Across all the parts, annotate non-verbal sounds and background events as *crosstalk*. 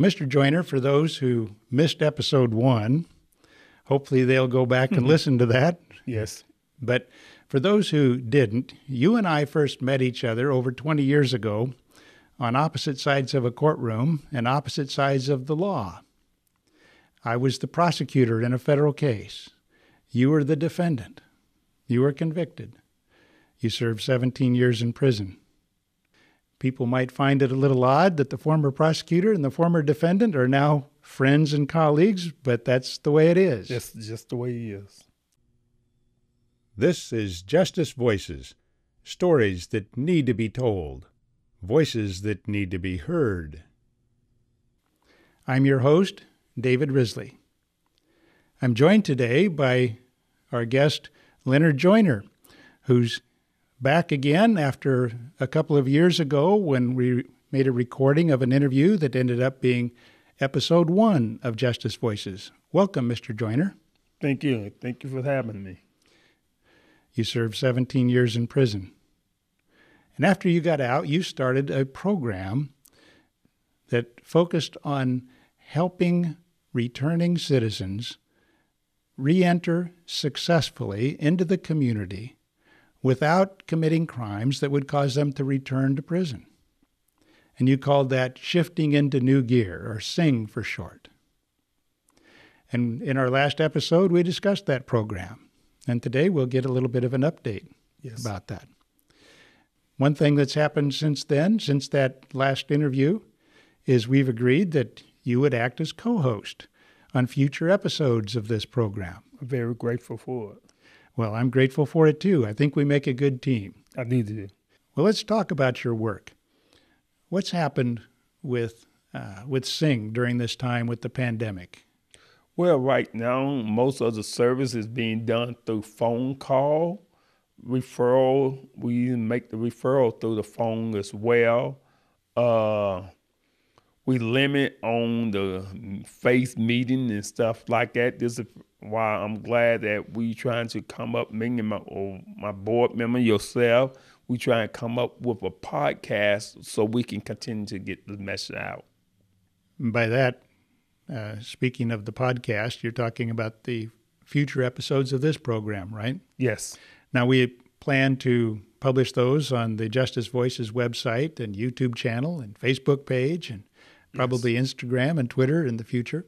Mr. Joyner, for those who missed episode one, hopefully they'll go back and hmm. listen to that. Yes. But for those who didn't, you and I first met each other over 20 years ago on opposite sides of a courtroom and opposite sides of the law. I was the prosecutor in a federal case. You were the defendant. You were convicted. You served 17 years in prison. People might find it a little odd that the former prosecutor and the former defendant are now friends and colleagues, but that's the way it is. That's just the way he is. This is Justice Voices stories that need to be told, voices that need to be heard. I'm your host, David Risley. I'm joined today by our guest, Leonard Joyner, who's back again after a couple of years ago when we made a recording of an interview that ended up being episode one of Justice Voices. Welcome, Mr. Joyner. Thank you. Thank you for having me. You served 17 years in prison. And after you got out, you started a program that focused on helping returning citizens re enter successfully into the community without committing crimes that would cause them to return to prison. And you called that shifting into new gear, or SING for short. And in our last episode, we discussed that program. And today we'll get a little bit of an update Yes. about that. One thing that's happened since then, since that last interview, is we've agreed that you would act as co host on future episodes of this program. I'm very grateful for it. Well, I'm grateful for it too. I think we make a good team. I needed it. Well, let's talk about your work. What's happened with uh, with Sing during this time with the pandemic? Well, right now, most of the service is being done through phone call, referral. We make the referral through the phone as well. Uh, we limit on the face meeting and stuff like that. This is why I'm glad that we trying to come up, me and my, or my board member, yourself, we try and come up with a podcast so we can continue to get the message out. By that, uh, speaking of the podcast, you're talking about the future episodes of this program, right? Yes. Now, we plan to publish those on the Justice Voices website and YouTube channel and Facebook page and probably Instagram and Twitter in the future,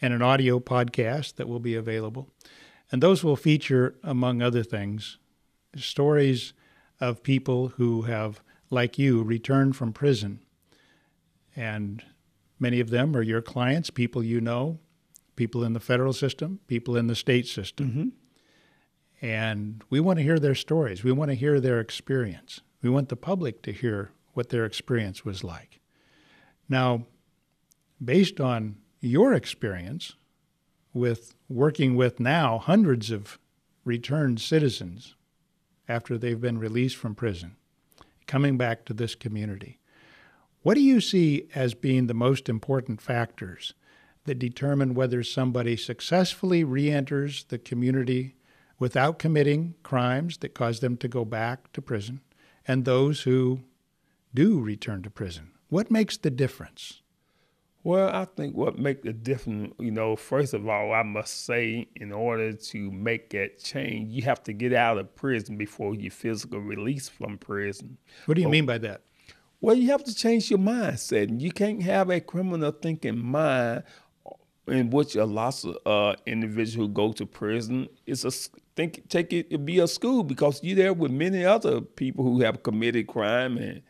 and an audio podcast that will be available. And those will feature, among other things, stories of people who have, like you, returned from prison. And many of them are your clients, people you know, people in the federal system, people in the state system. Mm-hmm. And we want to hear their stories. We want to hear their experience. We want the public to hear what their experience was like. Now, based on your experience with working with now hundreds of returned citizens after they've been released from prison, coming back to this community, what do you see as being the most important factors that determine whether somebody successfully re enters the community without committing crimes that cause them to go back to prison and those who do return to prison? What makes the difference? Well, I think what makes the difference, you know, first of all, I must say, in order to make that change, you have to get out of prison before you physical release from prison. What do you mean by that? Well, you have to change your mindset. and You can't have a criminal thinking mind in which a lot of uh, individuals who go to prison is a think take it be a school because you're there with many other people who have committed crime and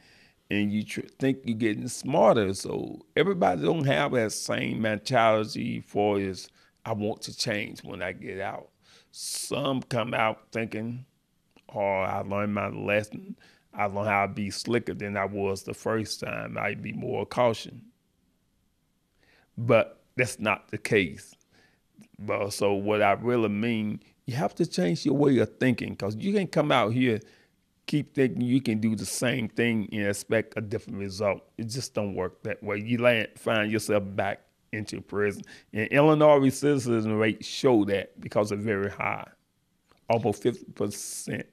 and you tr- think you're getting smarter. So everybody don't have that same mentality for is I want to change when I get out. Some come out thinking, "Oh, I learned my lesson. I learned how to be slicker than I was the first time. I'd be more caution." But that's not the case. But so what I really mean, you have to change your way of thinking because you can come out here keep thinking you can do the same thing and expect a different result. It just don't work that way. You land, find yourself back into prison. And Illinois recidivism rate show that because it's very high, almost fifty percent.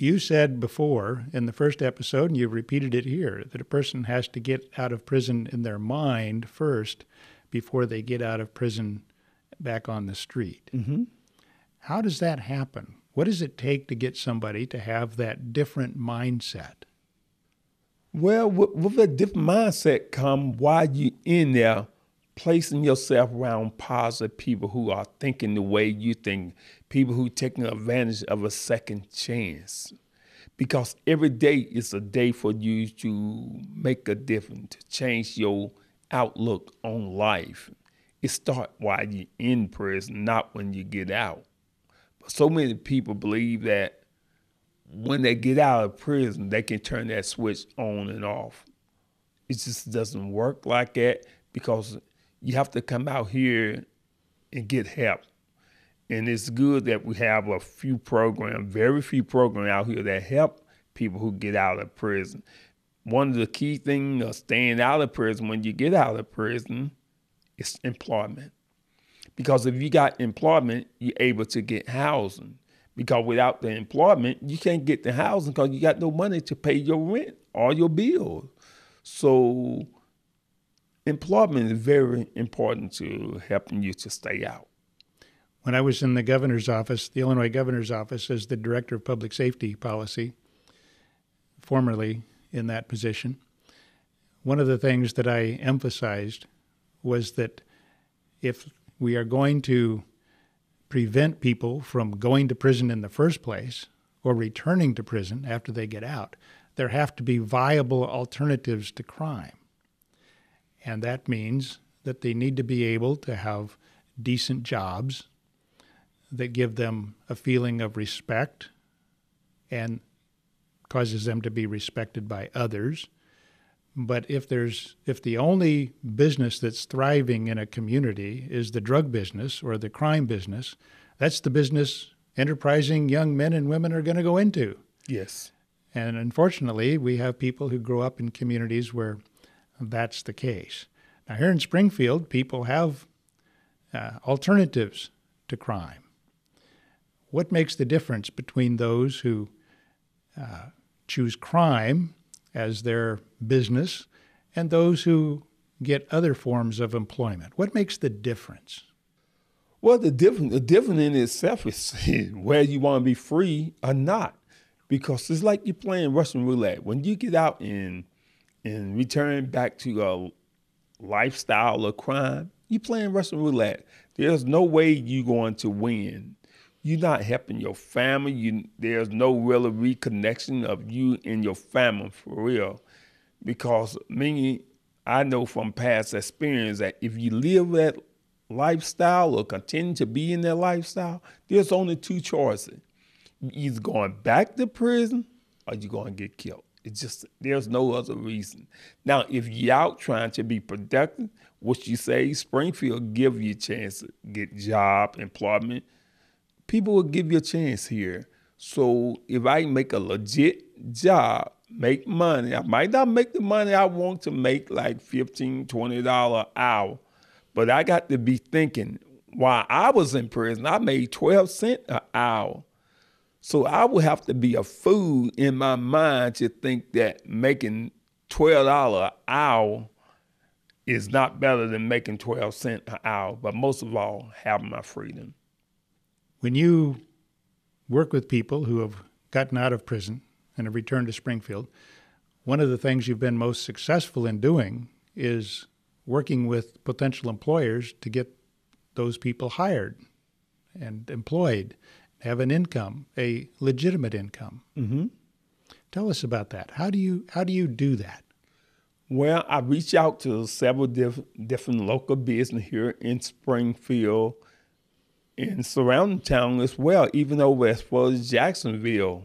you said before in the first episode, and you've repeated it here, that a person has to get out of prison in their mind first before they get out of prison back on the street. Mm-hmm. How does that happen? What does it take to get somebody to have that different mindset? Well, with, with a different mindset come while you in there, placing yourself around positive people who are thinking the way you think, people who taking advantage of a second chance. Because every day is a day for you to make a difference, to change your outlook on life. It starts while you're in prison, not when you get out. So many people believe that when they get out of prison, they can turn that switch on and off. It just doesn't work like that because you have to come out here and get help. And it's good that we have a few programs, very few programs out here that help people who get out of prison. One of the key things of staying out of prison when you get out of prison is employment. Because if you got employment, you're able to get housing. Because without the employment, you can't get the housing because you got no money to pay your rent or your bills. So employment is very important to helping you to stay out. When I was in the governor's office, the Illinois governor's office, as the director of public safety policy, formerly in that position, one of the things that I emphasized was that if we are going to prevent people from going to prison in the first place or returning to prison after they get out, there have to be viable alternatives to crime. And that means that they need to be able to have decent jobs that give them a feeling of respect and causes them to be respected by others. But if there's if the only business that's thriving in a community is the drug business or the crime business, that's the business enterprising young men and women are going to go into. Yes. And unfortunately, we have people who grow up in communities where that's the case. Now, here in Springfield, people have uh, alternatives to crime. What makes the difference between those who uh, choose crime as their business and those who get other forms of employment? What makes the difference? Well, the difference, the difference in itself is *laughs* whether you want to be free or not, because it's like you're playing Russian roulette. When you get out and and return back to a lifestyle of crime, you're playing Russian roulette. There's no way you're going to win. You're not helping your family. You, there's no real reconnection of you and your family for real. Because me, I know from past experience that if you live that lifestyle or continue to be in that lifestyle, there's only two choices. You're either going back to prison or you're going to get killed. It's just there's no other reason. Now, if you're out trying to be productive, what you say, Springfield give you a chance to get job, employment. People will give you a chance here. So if I make a legit job, make money, I might not make the money I want to make, like $15, $20 an hour, but I got to be thinking, while I was in prison, I made 12 cents an hour. So I would have to be a fool in my mind to think that making twelve dollar an hour is not better than making twelve cent an hour. But most of all, having my freedom. When you work with people who have gotten out of prison and have returned to Springfield, one of the things you've been most successful in doing is working with potential employers to get those people hired and employed have an income, a legitimate income. Mm-hmm. Tell us about that. How do you how do you do that? Well, I reach out to several diff- different local business here in Springfield and surrounding town as well, even as far as Jacksonville.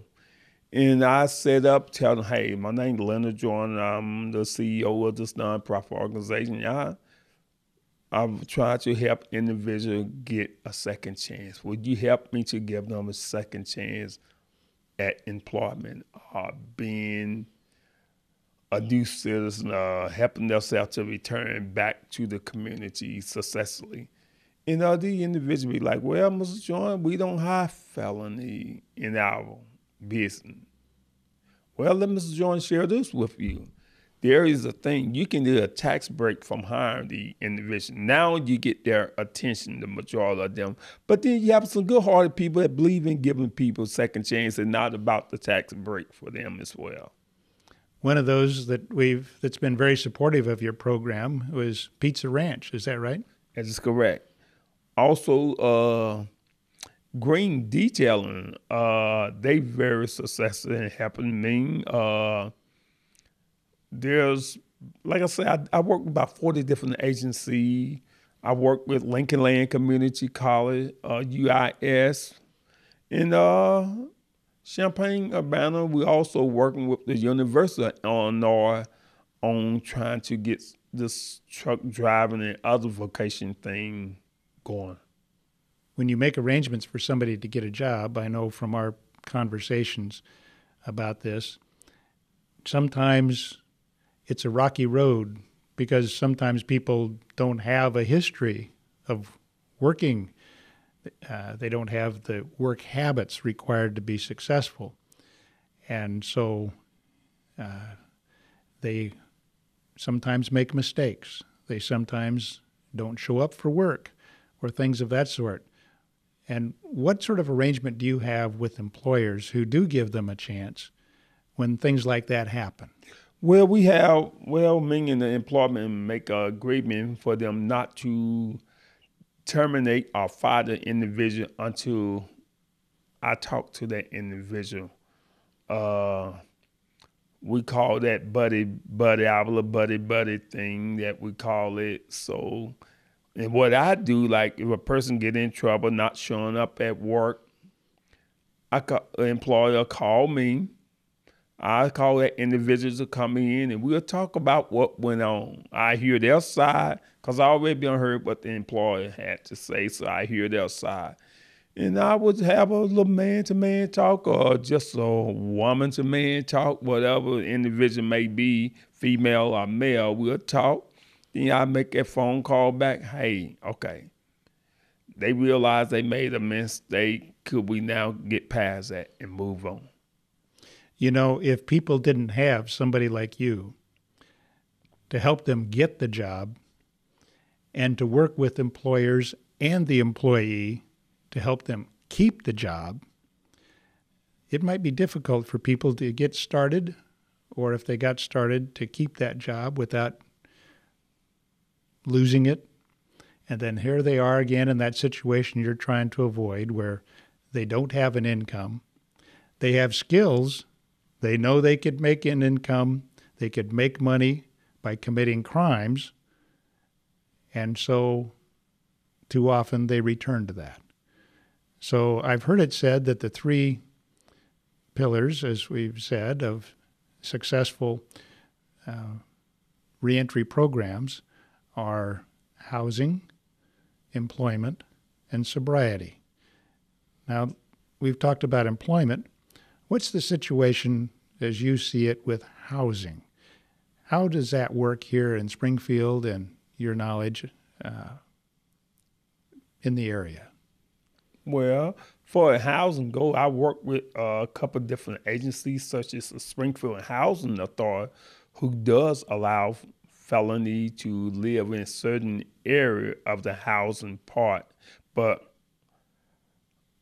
And I set up, telling, hey, my name's Leonard Joyner. I'm the CEO of this nonprofit organization. Yeah, I've tried to help individuals get a second chance. Would you help me to give them a second chance at employment, uh, being a new citizen, uh, helping themselves to return back to the community successfully? And uh, the individual be like, well, Mr. Joyner, we don't have felony in our business. Well, let Mr. Joyner share this with you. There is a thing you can do a tax break from hiring the individual. Now you get their attention, the majority of them. But then you have some good-hearted people that believe in giving people second chance and not about the tax break for them as well. One of those that we've that's been very supportive of your program was Pizza Ranch. Is that right? That is correct. Also, uh, Green Detailing, uh, they very successful in helping me. Uh, there's, like I said, I, I work with about 40 different agencies. I work with Lincoln Land Community College, uh, UIS, and uh, Champaign Urbana. We're also working with the University of Illinois on trying to get this truck driving and other vocation thing going when you make arrangements for somebody to get a job, I know from our conversations about this, sometimes it's a rocky road because sometimes people don't have a history of working. Uh, they don't have the work habits required to be successful. And so uh, they sometimes make mistakes. They sometimes don't show up for work or things of that sort. And what sort of arrangement do you have with employers who do give them a chance when things like that happen? Well, we have, well, me and the employment make an agreement for them not to terminate or fire the individual until I talk to that individual. Uh, we call that buddy, buddy, I will our buddy, buddy thing that we call it. So and what I do, like if a person get in trouble, not showing up at work, I call, employer call me. I call that individual to come in and we'll talk about what went on. I hear their side because I already been heard what the employer had to say, so I hear their side. And I would have a little man to man talk or just a woman to man talk, whatever individual may be, female or male, we'll talk then I make that phone call back. Hey, okay. They realize they made a mistake. Could we now get past that and move on? You know, if people didn't have somebody like you to help them get the job and to work with employers and the employee to help them keep the job, it might be difficult for people to get started or if they got started to keep that job without losing it. And then here they are again in that situation you're trying to avoid where they don't have an income. They have skills. They know they could make an income. They could make money by committing crimes. And so too often they return to that. So I've heard it said that the three pillars, as we've said, of successful uh, reentry programs are housing, employment, and sobriety. Now, we've talked about employment. What's the situation as you see it with housing? How does that work here in Springfield and your knowledge uh, in the area? Well, for housing go, I work with uh, a couple different agencies, such as the Springfield Housing Authority, who does allow felony to live in a certain area of the housing part. But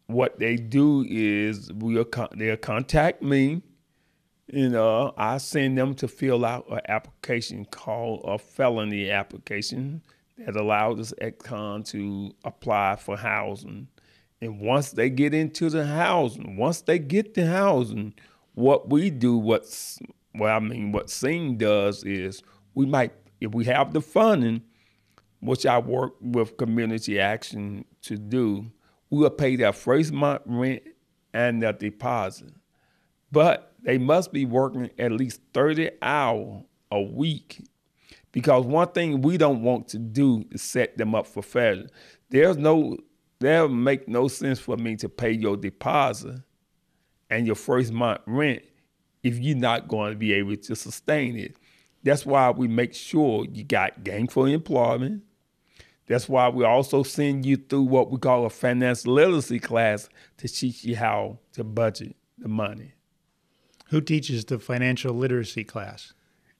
what they do is we'll they'll contact me. You know, I send them to fill out an application called a felony application that allows this ex-con to apply for housing. And once they get into the housing, once they get the housing, what we do, what's well, I mean, what Sing does is we might, if we have the funding, which I work with Community Action to do, we will pay their first month rent and their deposit. But they must be working at least 30 hours a week. Because one thing we don't want to do is set them up for failure. There's no, there make no sense for me to pay your deposit and your first month rent if you're not going to be able to sustain it. That's why we make sure you got gainful employment. That's why we also send you through what we call a financial literacy class to teach you how to budget the money. Who teaches the financial literacy class?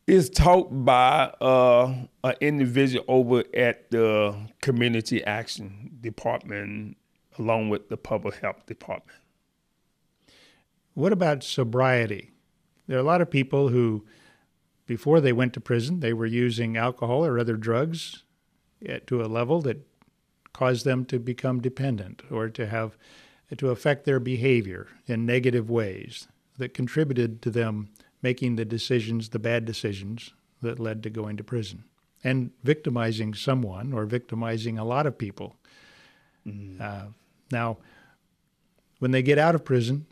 It's taught by uh, an individual over at the Community Action Department, along with the Public Health Department. What about sobriety? There are a lot of people who, before they went to prison, they were using alcohol or other drugs to a level that caused them to become dependent or to have to affect their behavior in negative ways that contributed to them making the decisions, the bad decisions that led to going to prison and victimizing someone or victimizing a lot of people. Mm. Uh, now, when they get out of prison,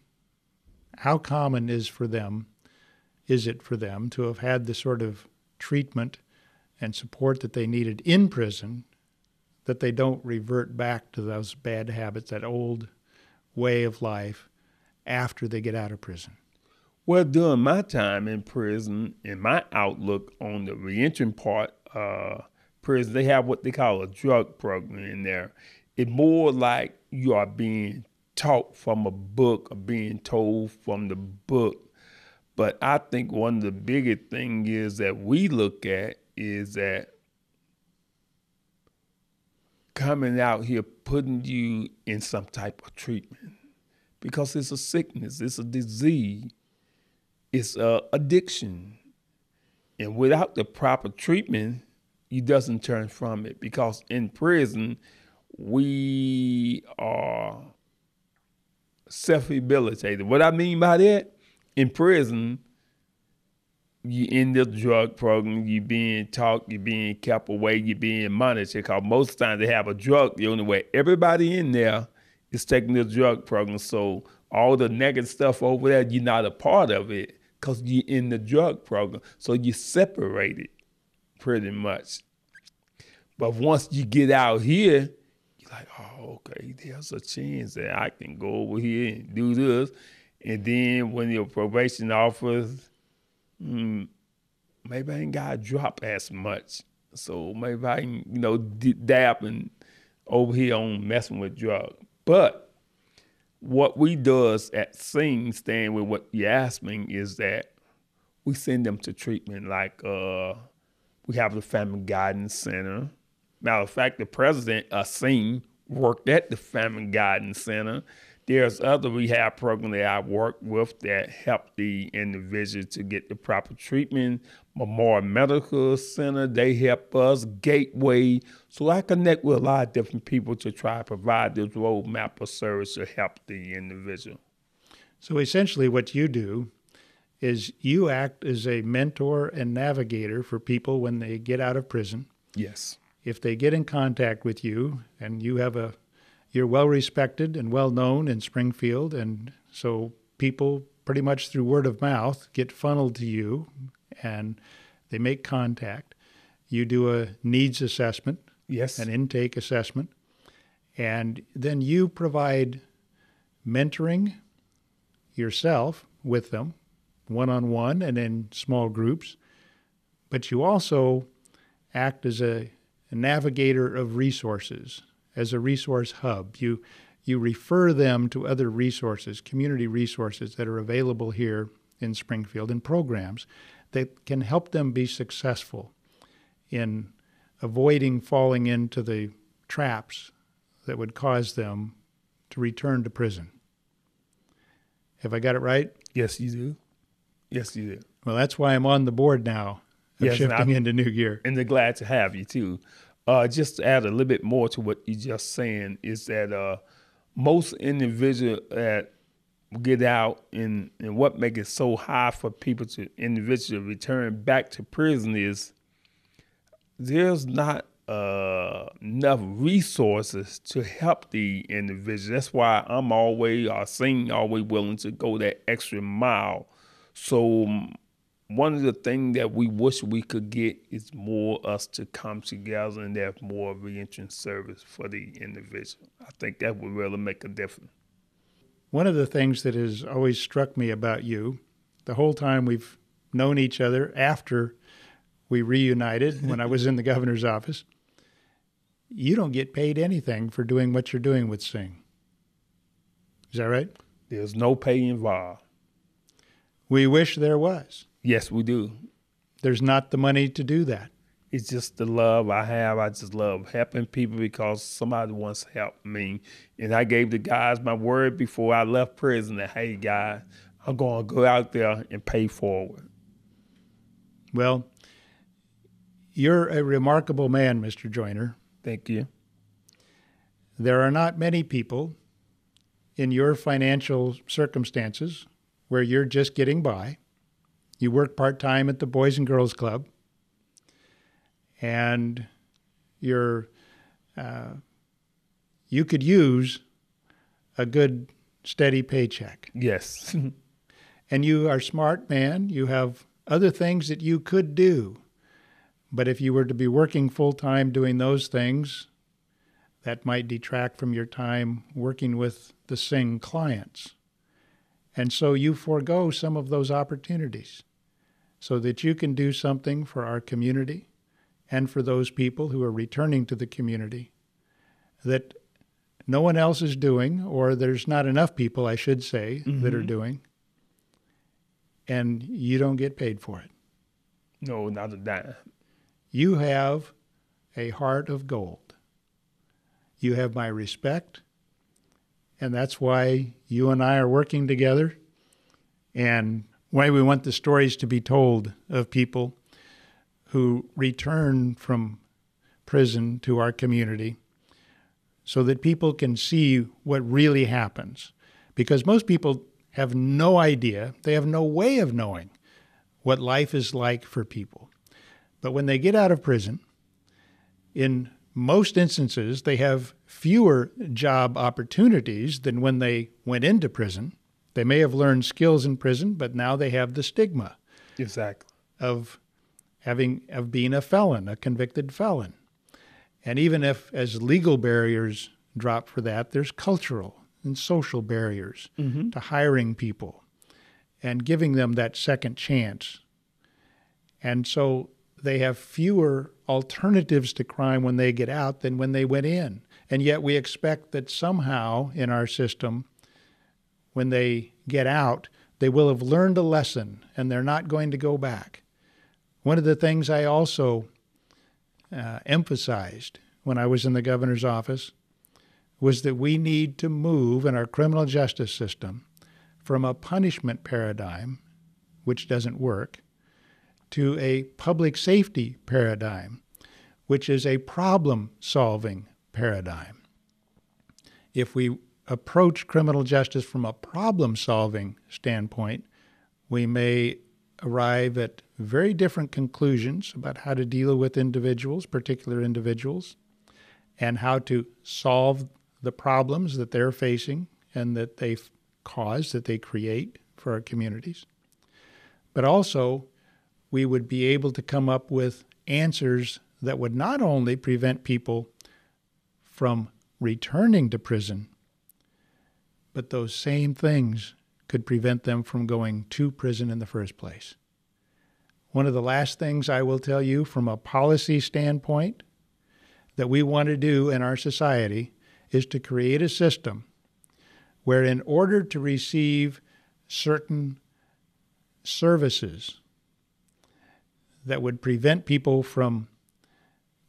how common is for them is it for them to have had the sort of treatment and support that they needed in prison that they don't revert back to those bad habits, that old way of life after they get out of prison? Well, during my time in prison, in my outlook on the reentry part, uh, prison, they have what they call a drug program in there. It's more like you are being taught from a book or being told from the book. But I think one of the biggest things is that we look at is that coming out here putting you in some type of treatment because it's a sickness, it's a disease, it's a addiction. And without the proper treatment, you doesn't turn from it because in prison we are self-rehabilitated. What I mean by that, in prison, you in the drug program, you being taught, you being kept away, you being monitored. Because most times they have a drug the only way everybody in there is taking the drug program. So all the negative stuff over there, you're not a part of it because you're in the drug program. So you separated pretty much. But once you get out here, you're like, oh, okay, there's a chance that I can go over here and do this. And then when your probation offers mm, maybe I ain't got to drop as much. So maybe I can, you know, dab and over here on messing with drugs. But what we does at Sing, staying with what me, is that we send them to treatment. Like uh, we have the Family Guidance Center. Matter of fact, the president Sing worked at the Family Guidance Center there's other rehab programs that I work with that help the individual to get the proper treatment. Memorial Medical Center, they help us. Gateway. So I connect with a lot of different people to try to provide this roadmap of service to help the individual. So essentially, what you do is you act as a mentor and navigator for people when they get out of prison. Yes. If they get in contact with you and you have a you're well respected and well known in Springfield, and so people pretty much through word of mouth get funneled to you and they make contact. You do a needs assessment, yes, an intake assessment, and then you provide mentoring yourself with them, one on one and in small groups. But you also act as a, a navigator of resources as a resource hub. You you refer them to other resources, community resources that are available here in Springfield and programs that can help them be successful in avoiding falling into the traps that would cause them to return to prison. Have I got it right? Yes, you do. Yes, you do. Well, that's why I'm on the board now of yes, shifting into new gear. And they're glad to have you too. Uh, just to add a little bit more to what you just saying is that uh, most individuals that get out and, and what makes it so hard for people to individually return back to prison is there's not uh, enough resources to help the individual. That's why I'm always, or Sing always willing to go that extra mile. So one of the things that we wish we could get is more us to come together and have more reentry service for the individual. I think that would really make a difference. One of the things that has always struck me about you, the whole time we've known each other after we reunited when I was in the governor's office, you don't get paid anything for doing what you're doing with Sing. Is that right? There's no pay involved. We wish there was. Yes, we do. There's not the money to do that. It's just the love I have. I just love helping people because somebody once helped me. And I gave the guys my word before I left prison that, hey, guys, I'm going to go out there and pay forward. Well, you're a remarkable man, Mr. Joyner. Thank you. There are not many people in your financial circumstances where you're just getting by. You work part time at the Boys and Girls Club, and you're uh, you could use a good steady paycheck. Yes. *laughs* and you are a smart man. You have other things that you could do. But if you were to be working full time doing those things, that might detract from your time working with the Sing clients. And so you forego some of those opportunities so that you can do something for our community and for those people who are returning to the community that no one else is doing, or there's not enough people, I should say, mm-hmm. that are mm-hmm. doing, and you don't get paid for it. No, not dime. You have a heart of gold. You have my respect, and that's why you and I are working together, and why we want the stories to be told of people who return from prison to our community so that people can see what really happens. Because most people have no idea, they have no way of knowing what life is like for people. But when they get out of prison, in most instances, they have fewer job opportunities than when they went into prison. They may have learned skills in prison, but now they have the stigma exactly of having of being a felon, a convicted felon. And even if as legal barriers drop for that, there's cultural and social barriers mm-hmm. to hiring people and giving them that second chance. And so they have fewer alternatives to crime when they get out than when they went in. And yet we expect that somehow in our system, when they get out, they will have learned a lesson and they're not going to go back. One of the things I also uh, emphasized when I was in the governor's office was that we need to move in our criminal justice system from a punishment paradigm, which doesn't work, to a public safety paradigm, which is a problem solving paradigm. If we approach criminal justice from a problem solving standpoint, we may arrive at very different conclusions about how to deal with individuals, particular individuals, and how to solve the problems that they're facing and that they cause, that they create for our communities. But also, we would be able to come up with answers that would not only prevent people from returning to prison, but those same things could prevent them from going to prison in the first place. One of the last things I will tell you from a policy standpoint that we want to do in our society is to create a system where, in order to receive certain services that would prevent people from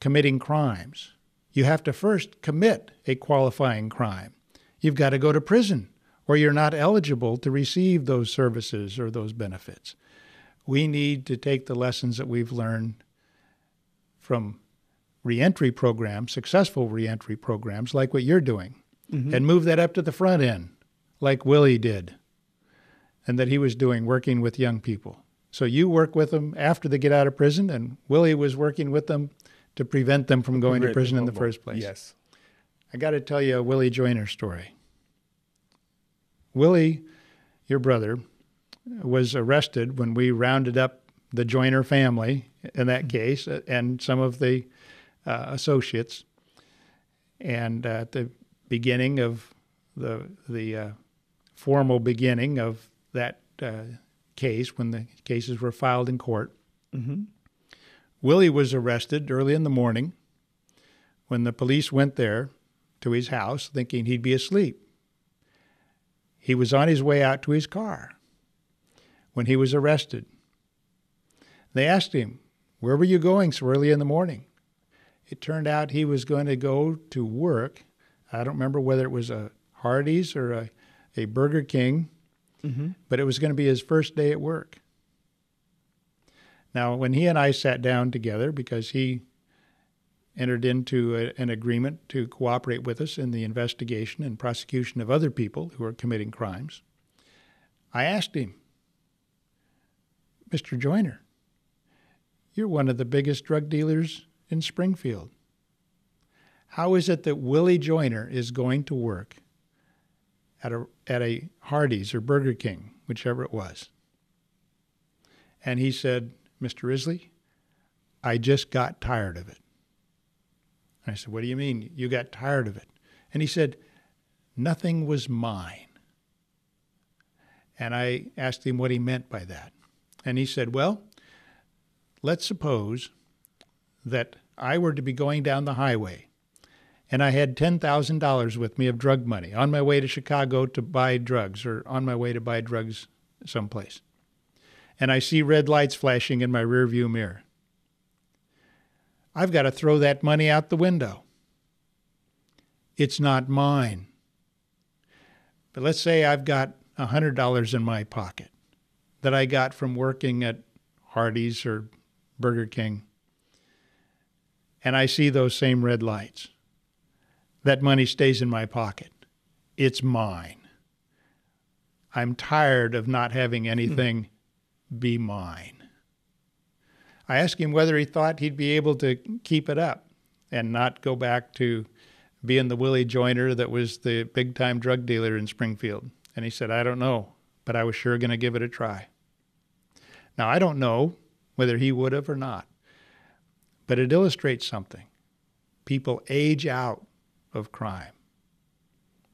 committing crimes, you have to first commit a qualifying crime. You've got to go to prison, or you're not eligible to receive those services or those benefits. We need to take the lessons that we've learned from reentry programs, successful reentry programs like what you're doing, mm-hmm. and move that up to the front end like Willie did and that he was doing working with young people. So you work with them after they get out of prison, and Willie was working with them to prevent them from going to prison in the first place. Yes. I got to tell you a Willie Joyner story. Willie, your brother, was arrested when we rounded up the Joyner family in that case and some of the uh, associates. And uh, at the beginning of the the uh, formal beginning of that uh, case, when the cases were filed in court, mm-hmm. Willie was arrested early in the morning. When the police went there to his house, thinking he'd be asleep, he was on his way out to his car when he was arrested. They asked him, Where were you going so early in the morning? It turned out he was going to go to work. I don't remember whether it was a Hardee's or a, a Burger King, Mm-hmm. but it was going to be his first day at work. Now, when he and I sat down together, because he entered into a, an agreement to cooperate with us in the investigation and prosecution of other people who are committing crimes, I asked him, Mr. Joyner, you're one of the biggest drug dealers in Springfield. How is it that Willie Joyner is going to work at a, at a Hardee's or Burger King, whichever it was? And he said, Mr. Risley, I just got tired of it. I said, What do you mean you got tired of it? And he said, Nothing was mine. And I asked him what he meant by that. And he said, Well, let's suppose that I were to be going down the highway and I had $10,000 with me of drug money on my way to Chicago to buy drugs or on my way to buy drugs someplace. And I see red lights flashing in my rearview mirror. I've got to throw that money out the window. It's not mine. But let's say I've got $100 in my pocket that I got from working at Hardee's or Burger King, and I see those same red lights. That money stays in my pocket. It's mine. I'm tired of not having anything hmm. be mine. I asked him whether he thought he'd be able to keep it up and not go back to being the Willie Joyner that was the big time drug dealer in Springfield. And he said, I don't know, but I was sure going to give it a try. Now, I don't know whether he would have or not, but it illustrates something. People age out of crime.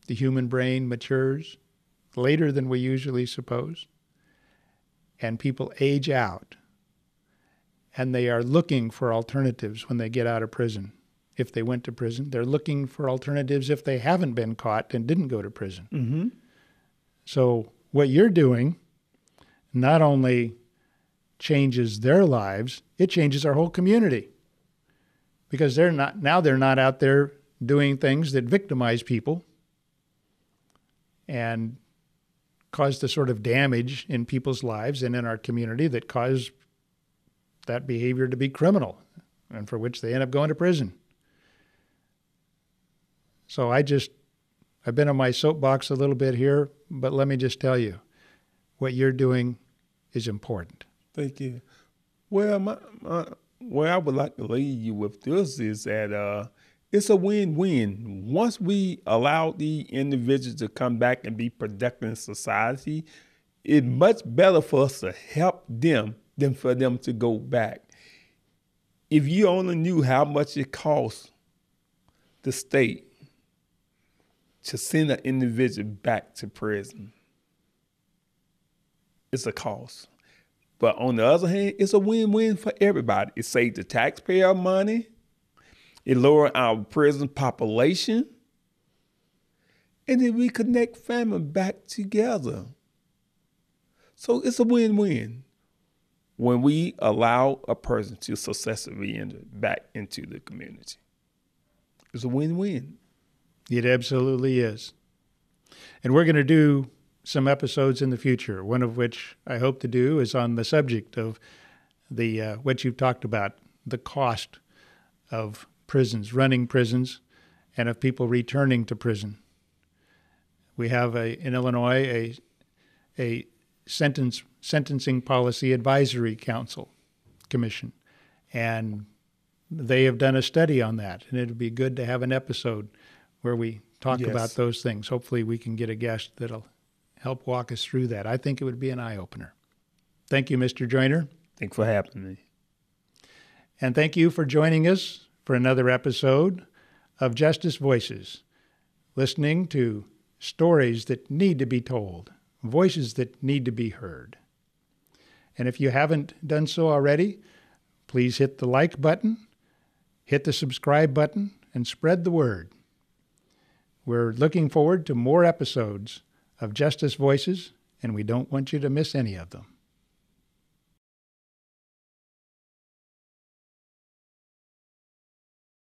The human brain matures later than we usually suppose, and people age out, and they are looking for alternatives when they get out of prison. If they went to prison, they're looking for alternatives if they haven't been caught and didn't go to prison. Mm-hmm. So, what you're doing not only changes their lives, it changes our whole community. Because they're not now they're not out there doing things that victimize people and cause the sort of damage in people's lives and in our community that cause that behavior to be criminal and for which they end up going to prison. So I just I've been on my soapbox a little bit here, but let me just tell you what you're doing is important. Thank you. Well, my, my, where I would like to leave you with this is that uh, it's a win-win. Once we allow the individuals to come back and be productive in society, it's much better for us to help them than for them to go back. If you only knew how much it costs the state to send an individual back to prison, it's a cost. But on the other hand, it's a win-win for everybody. It saves the taxpayer money. It lowers our prison population. And then we connect family back together. So it's a win-win when we allow a person to successfully enter back into the community. It's a win-win. It absolutely is. And we're going to do some episodes in the future, one of which I hope to do is on the subject of the uh, what you've talked about, the cost of prisons, running prisons, and of people returning to prison. We have a, in Illinois a, a sentence, sentencing policy advisory council commission, and they have done a study on that, and it would be good to have an episode where we talk Yes. about those things. Hopefully, we can get a guest that'll help walk us through that. I think it would be an eye opener. Thank you, Mr. Joyner. Thanks for having me. And thank you for joining us for another episode of Justice Voices, listening to stories that need to be told, voices that need to be heard. And if you haven't done so already, please hit the like button, hit the subscribe button, and spread the word. We're looking forward to more episodes of Justice Voices, and we don't want you to miss any of them.